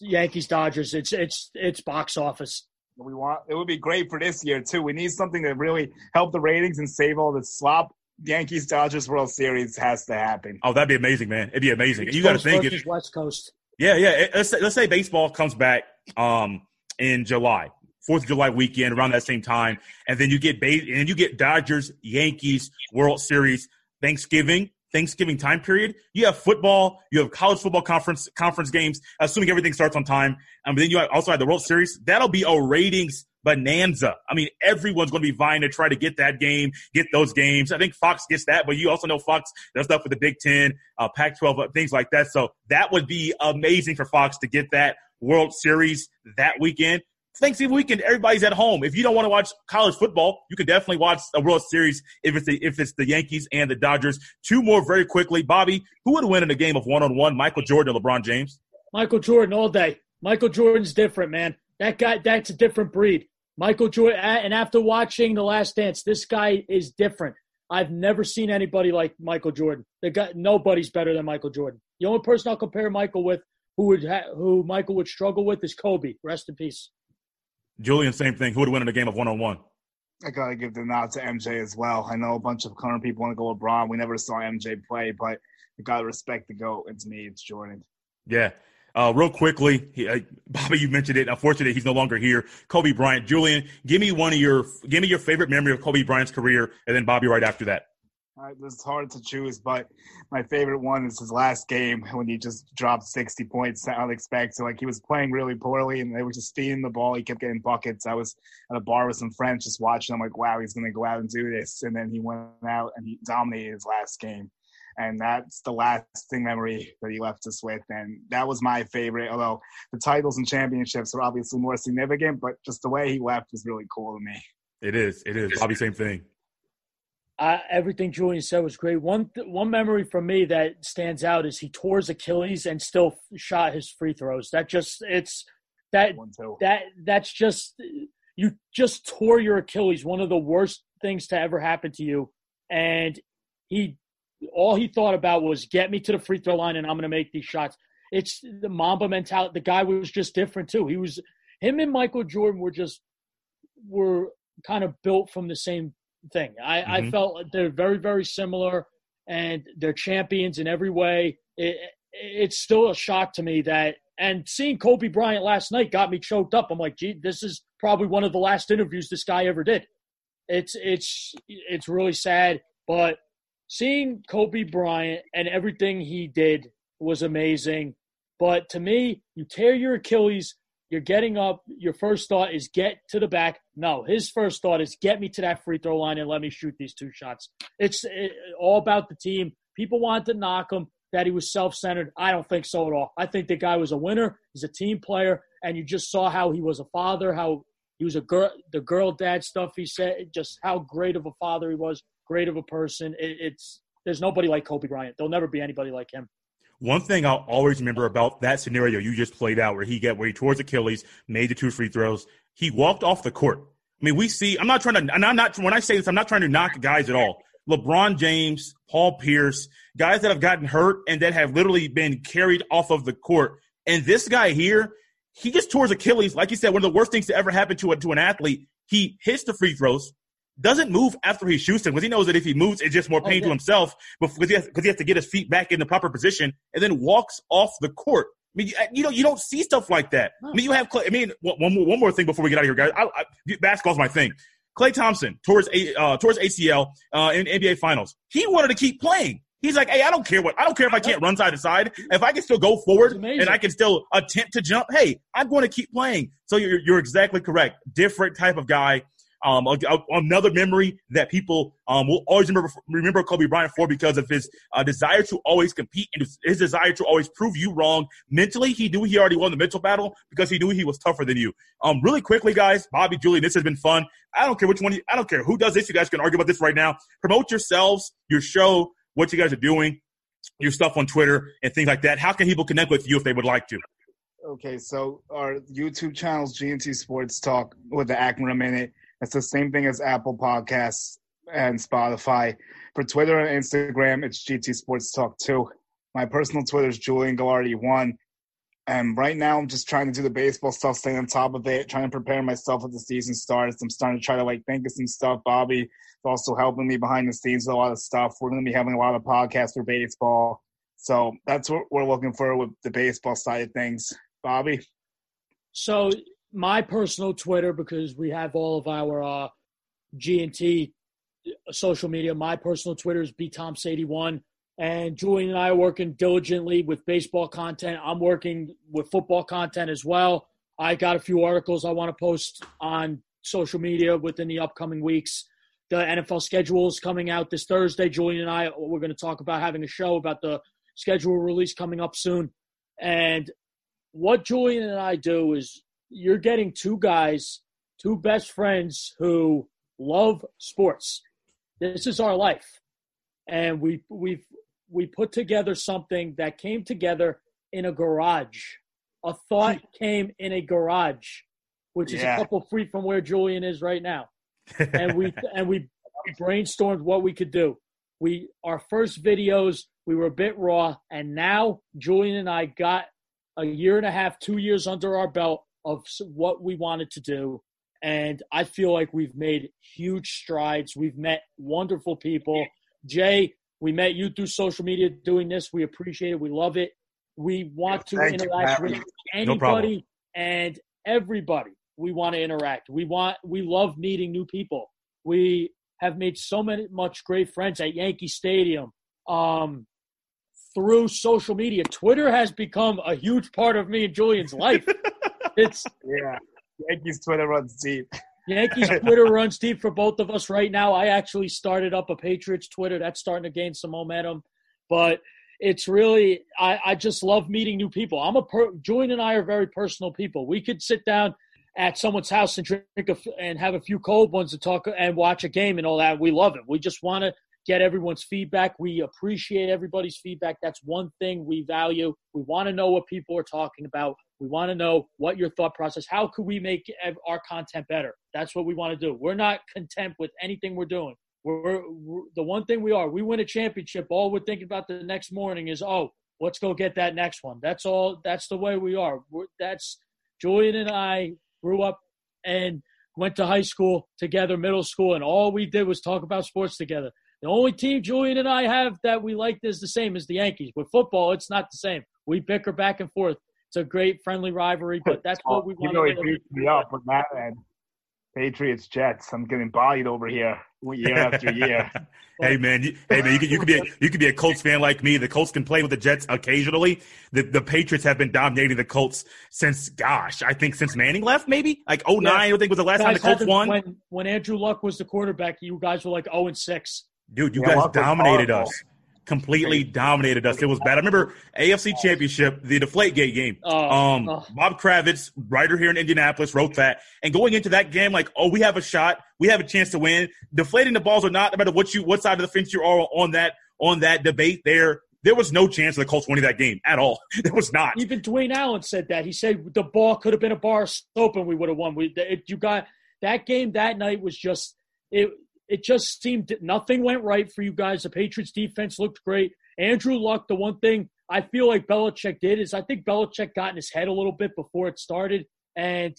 Yankees Dodgers. It's it's it's box office. We want it would be great for this year too. We need something to really help the ratings and save all the slop. Yankees Dodgers World Series has to happen. Oh, that'd be amazing, man. It'd be amazing. East you got to think versus if West Coast. Yeah, yeah. Let's say, let's say baseball comes back um, in July, Fourth of July weekend, around that same time, and then you get base, and you get Dodgers, Yankees, World Series, Thanksgiving, Thanksgiving time period. You have football, you have college football conference conference games, assuming everything starts on time. Um, then you also have the World Series. That'll be a ratings bonanza. I mean, everyone's going to be vying to try to get that game, get those games. I think Fox gets that, but you also know Fox does stuff with the Big Ten, uh, Pac-12, uh, things like that. So that would be amazing for Fox to get that World Series that weekend. Thanksgiving weekend, everybody's at home. If you don't want to watch college football, you can definitely watch a World Series if it's the if it's the Yankees and the Dodgers. Two more very quickly. Bobby, who would win in a game of one on one? Michael Jordan or LeBron James? Michael Jordan all day. Michael Jordan's different, man. That guy, that's a different breed. Michael Jordan, and after watching The Last Dance, this guy is different. I've never seen anybody like Michael Jordan. The guy, nobody's better than Michael Jordan. The only person I'll compare Michael with, who would ha- who Michael would struggle with, is Kobe. Rest in peace. Julian, same thing. Who would win in a game of one on one? I gotta give the nod to MJ as well. I know a bunch of current people want to go LeBron. We never saw MJ play, but you gotta respect the goat. It's me. It's Jordan. Yeah. Uh, real quickly, he, uh, Bobby, you mentioned it. Unfortunately, he's no longer here. Kobe Bryant. Julian, give me one of your, give me your favorite memory of Kobe Bryant's career, and then Bobby right after that. This is hard to choose, but my favorite one is his last game when he just dropped 60 points unexpected. Like he was playing really poorly and they were just feeding the ball. He kept getting buckets. I was at a bar with some friends just watching. I'm like, wow, he's going to go out and do this. And then he went out and he dominated his last game. And that's the lasting memory that he left us with. And that was my favorite, although the titles and championships are obviously more significant, but just the way he left was really cool to me. It is. It is. Bobby, same thing. Uh, everything Julian said was great. One th- one memory for me that stands out is he tore his Achilles and still shot his free throws. That just it's that that that's just you just tore your Achilles, one of the worst things to ever happen to you. And he all he thought about was get me to the free throw line and I'm going to make these shots. It's the Mamba mentality. The guy was just different too. He was him and Michael Jordan were just were kind of built from the same thing. I, mm-hmm. I felt they're very very similar and they're champions in every way. It, it's still a shock to me that and seeing Kobe Bryant last night got me choked up. I'm like, gee, this is probably one of the last interviews this guy ever did. It's it's it's really sad, but seeing Kobe Bryant and everything he did was amazing. But to me, you tear your Achilles, you're getting up. Your first thought is get to the back. No, his first thought is get me to that free throw line and let me shoot these two shots. It's it, all about the team. People want to knock him that he was self-centered. I don't think so at all. I think the guy was a winner. He's a team player, and you just saw how he was a father, how he was a girl, the girl dad stuff he said, just how great of a father he was, great of a person. It, it's there's nobody like Kobe Bryant. There'll never be anybody like him. One thing I'll always remember about that scenario you just played out, where he get where he towards Achilles, made the two free throws, he walked off the court. I mean, we see. I'm not trying to, and I'm not when I say this, I'm not trying to knock guys at all. LeBron James, Paul Pierce, guys that have gotten hurt and that have literally been carried off of the court. And this guy here, he just his Achilles. Like you said, one of the worst things to ever happen to a, to an athlete. He hits the free throws, doesn't move after he shoots him because he knows that if he moves, it's just more pain to himself because he, has, because he has to get his feet back in the proper position and then walks off the court. I mean, you know, you don't see stuff like that. I mean, you have. I mean, one more, one more thing before we get out of here, guys. I, I, basketball's my thing. Klay Thompson towards uh, towards ACL uh, in NBA Finals. He wanted to keep playing. He's like, hey, I don't care what I don't care if I can't run side to side. If I can still go forward and I can still attempt to jump, hey, I'm going to keep playing. So you're you're exactly correct. Different type of guy. Um, another memory that people um, will always remember remember Kobe Bryant for because of his uh, desire to always compete and his, desire to always prove you wrong. Mentally, he knew he already won the mental battle because he knew he was tougher than you. Um, really quickly, guys, Bobby, Julian, this has been fun. I don't care which one. You, I don't care who does this. You guys can argue about this right now. Promote yourselves, your show, what you guys are doing, your stuff on Twitter and things like that. How can people connect with you if they would like to? Okay, so our YouTube channels, GNT Sports Talk, with the Akron Minute it's the same thing as Apple Podcasts and Spotify. For Twitter and Instagram, it's GT Sports Talk 2. My personal Twitter is Julian Galardi 1. And right now, I'm just trying to do the baseball stuff, staying on top of it, trying to prepare myself as the season starts. I'm starting to try to like think of some stuff. Bobby is also helping me behind the scenes with a lot of stuff. We're going to be having a lot of podcasts for baseball. So that's what we're looking for with the baseball side of things. Bobby? So my personal Twitter because we have all of our uh, G&T social media. My personal Twitter is btoms81. And Julian and I are working diligently with baseball content. I'm working with football content as well. I got a few articles I want to post on social media within the upcoming weeks. The NFL schedule is coming out this Thursday. Julian and I, we're going to talk about having a show about the schedule release coming up soon. And what Julian and I do is you're getting two guys, two best friends who love sports. This is our life. And we we've we put together something that came together in a garage. A thought hmm. came in a garage, which is yeah. a couple feet from where Julian is right now. and we and we brainstormed what we could do. We our first videos we were a bit raw, and now Julian and I got a year and a half, two years under our belt of what we wanted to do. And I feel like we've made huge strides. We've met wonderful people. Jay, we met you through social media doing this. We appreciate it. We love it. We want to Thank interact with anybody no and everybody. We want to interact. We want we love meeting new people. We have made so many much great friends at Yankee Stadium. Um, through social media. Twitter has become a huge part of me and Julian's life. it's yeah. Yankees Twitter runs deep. Yankees Twitter runs deep for both of us right now. I actually started up a Patriots Twitter. That's starting to gain some momentum. But it's really I, I just love meeting new people. I'm a per, Julian and I are very personal people. We could sit down at someone's house and drink a, and have a few cold ones and talk and watch a game and all that. We love it. We just want to get everyone's feedback. We appreciate everybody's feedback. That's one thing we value. We want to know what people are talking about. We want to know what your thought process. How could we make our content better? That's what we want to do. We're not content with anything we're doing. We're, we're, the one thing we are. We win a championship. All we're thinking about the next morning is, oh, let's go get that next one. That's all. That's the way we are. We're, that's Julian and I grew up and went to high school together, middle school, and all we did was talk about sports together. The only team Julian and I have that we like is the same as the Yankees. With football, it's not the same. We bicker back and forth. It's a great friendly rivalry, but that's what we want. You know, he beats me up with that and Patriots Jets. I'm getting bullied over here year after year. hey man, you, hey man, you could you could be a, you could be a Colts fan like me. The Colts can play with the Jets occasionally. The the Patriots have been dominating the Colts since gosh, I think since Manning left, maybe like 09, yeah. I think was the last time the Colts won. When when Andrew Luck was the quarterback, you guys were like 0 and 6. Dude, you yeah, guys dominated us completely dominated us. It was bad. I remember AFC Championship, the Deflategate game. Oh, um, oh. Bob Kravitz, writer here in Indianapolis, wrote that. And going into that game, like, oh, we have a shot, we have a chance to win. Deflating the balls or not, no matter what you, what side of the fence you are on that, on that debate there. There was no chance of the Colts winning that game at all. There was not. Even Dwayne Allen said that. He said the ball could have been a bar of soap and we would have won. We, you got that game that night was just it it just seemed that nothing went right for you guys. The Patriots defense looked great. Andrew Luck, the one thing I feel like Belichick did is I think Belichick got in his head a little bit before it started, and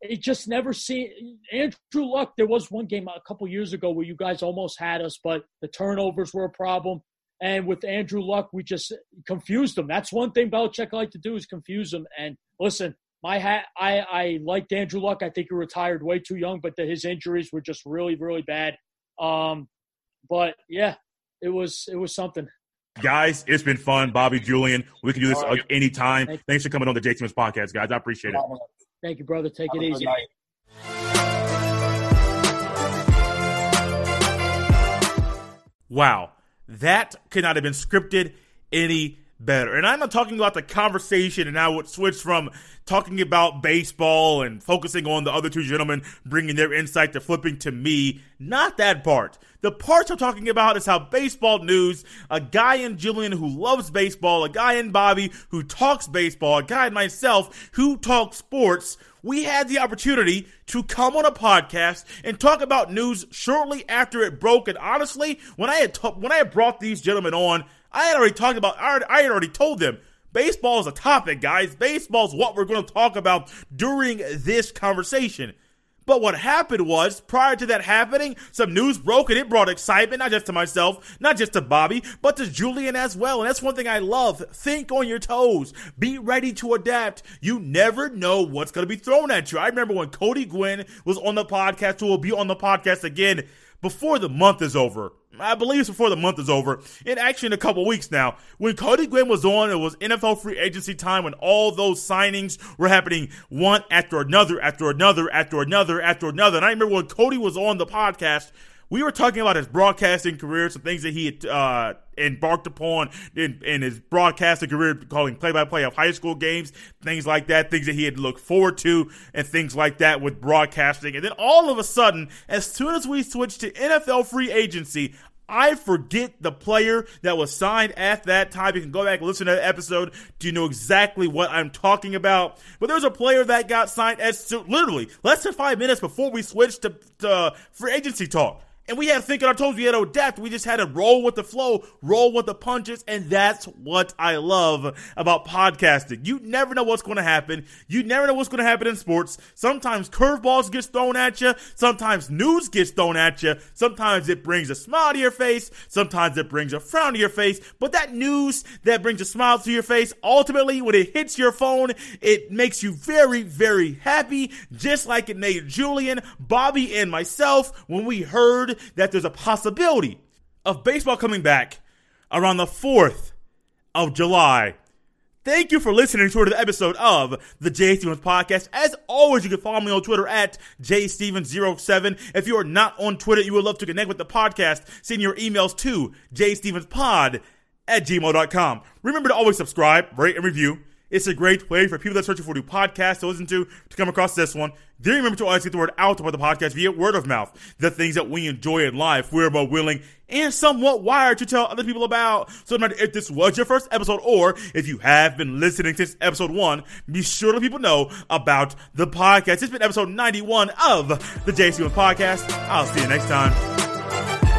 it just never seen Andrew Luck. There was one game a couple years ago where you guys almost had us, but the turnovers were a problem. And with Andrew Luck, we just confused them. That's one thing Belichick liked to do is confuse them. And listen, my hat, I, I liked Andrew Luck. I think he retired way too young, but the, his injuries were just really, really bad. Um, but yeah, it was it was something. Guys, it's been fun. Bobby Julian, we can do this right. anytime. Thank Thanks for coming on the Jay Stevens podcast, guys. I appreciate it. Thank you, brother. Take Have it easy. Wow, that could not have been scripted any better. And I'm not talking about the conversation and now it switch from talking about baseball and focusing on the other two gentlemen bringing their insight to flipping to me. Not that part. The parts I'm talking about is how baseball news, a guy in Julian who loves baseball, a guy in Bobby who talks baseball, a guy in myself who talks sports, we had the opportunity to come on a podcast and talk about news shortly after it broke. And honestly, when I had t- when I had brought these gentlemen on, I had already talked about, I had already told them baseball is a topic, guys. Baseball is what we're going to talk about during this conversation. But what happened was, prior to that happening, some news broke and it brought excitement, not just to myself, not just to Bobby, but to Julian as well. And that's one thing I love. Think on your toes. Be ready to adapt. You never know what's going to be thrown at you. I remember when Cody Gwynn was on the podcast, who will be on the podcast again before the month is over. I believe it's before the month is over. In actually in a couple weeks now. When Cody Gwynn was on, it was NFL free agency time when all those signings were happening one after another, after another, after another, after another. And I remember when Cody was on the podcast, we were talking about his broadcasting career, some things that he had uh, embarked upon in, in, his broadcasting career, calling play-by-play of high school games, things like that, things that he had looked forward to, and things like that with broadcasting. And then all of a sudden, as soon as we switched to NFL free agency, I forget the player that was signed at that time. You can go back and listen to that episode Do you know exactly what I'm talking about. But there was a player that got signed as literally less than five minutes before we switched to, to free agency talk. And we had to think on our toes. We had to adapt. We just had to roll with the flow, roll with the punches. And that's what I love about podcasting. You never know what's going to happen. You never know what's going to happen in sports. Sometimes curveballs get thrown at you. Sometimes news gets thrown at you. Sometimes it brings a smile to your face. Sometimes it brings a frown to your face. But that news that brings a smile to your face, ultimately, when it hits your phone, it makes you very, very happy. Just like it made Julian, Bobby, and myself when we heard that there's a possibility of baseball coming back around the 4th of July. Thank you for listening to the episode of the Jay Stevens Podcast. As always, you can follow me on Twitter at jstevens07. If you are not on Twitter, you would love to connect with the podcast, send your emails to jstevenspod at gmail.com. Remember to always subscribe, rate, and review. It's a great way for people that are searching for new podcasts to listen to to come across this one. Then remember to always get the word out about the podcast via word of mouth. The things that we enjoy in life, we're more willing and somewhat wired to tell other people about. So no matter if this was your first episode or if you have been listening since episode one, be sure to let people know about the podcast. It's been episode 91 of the JC Podcast. I'll see you next time.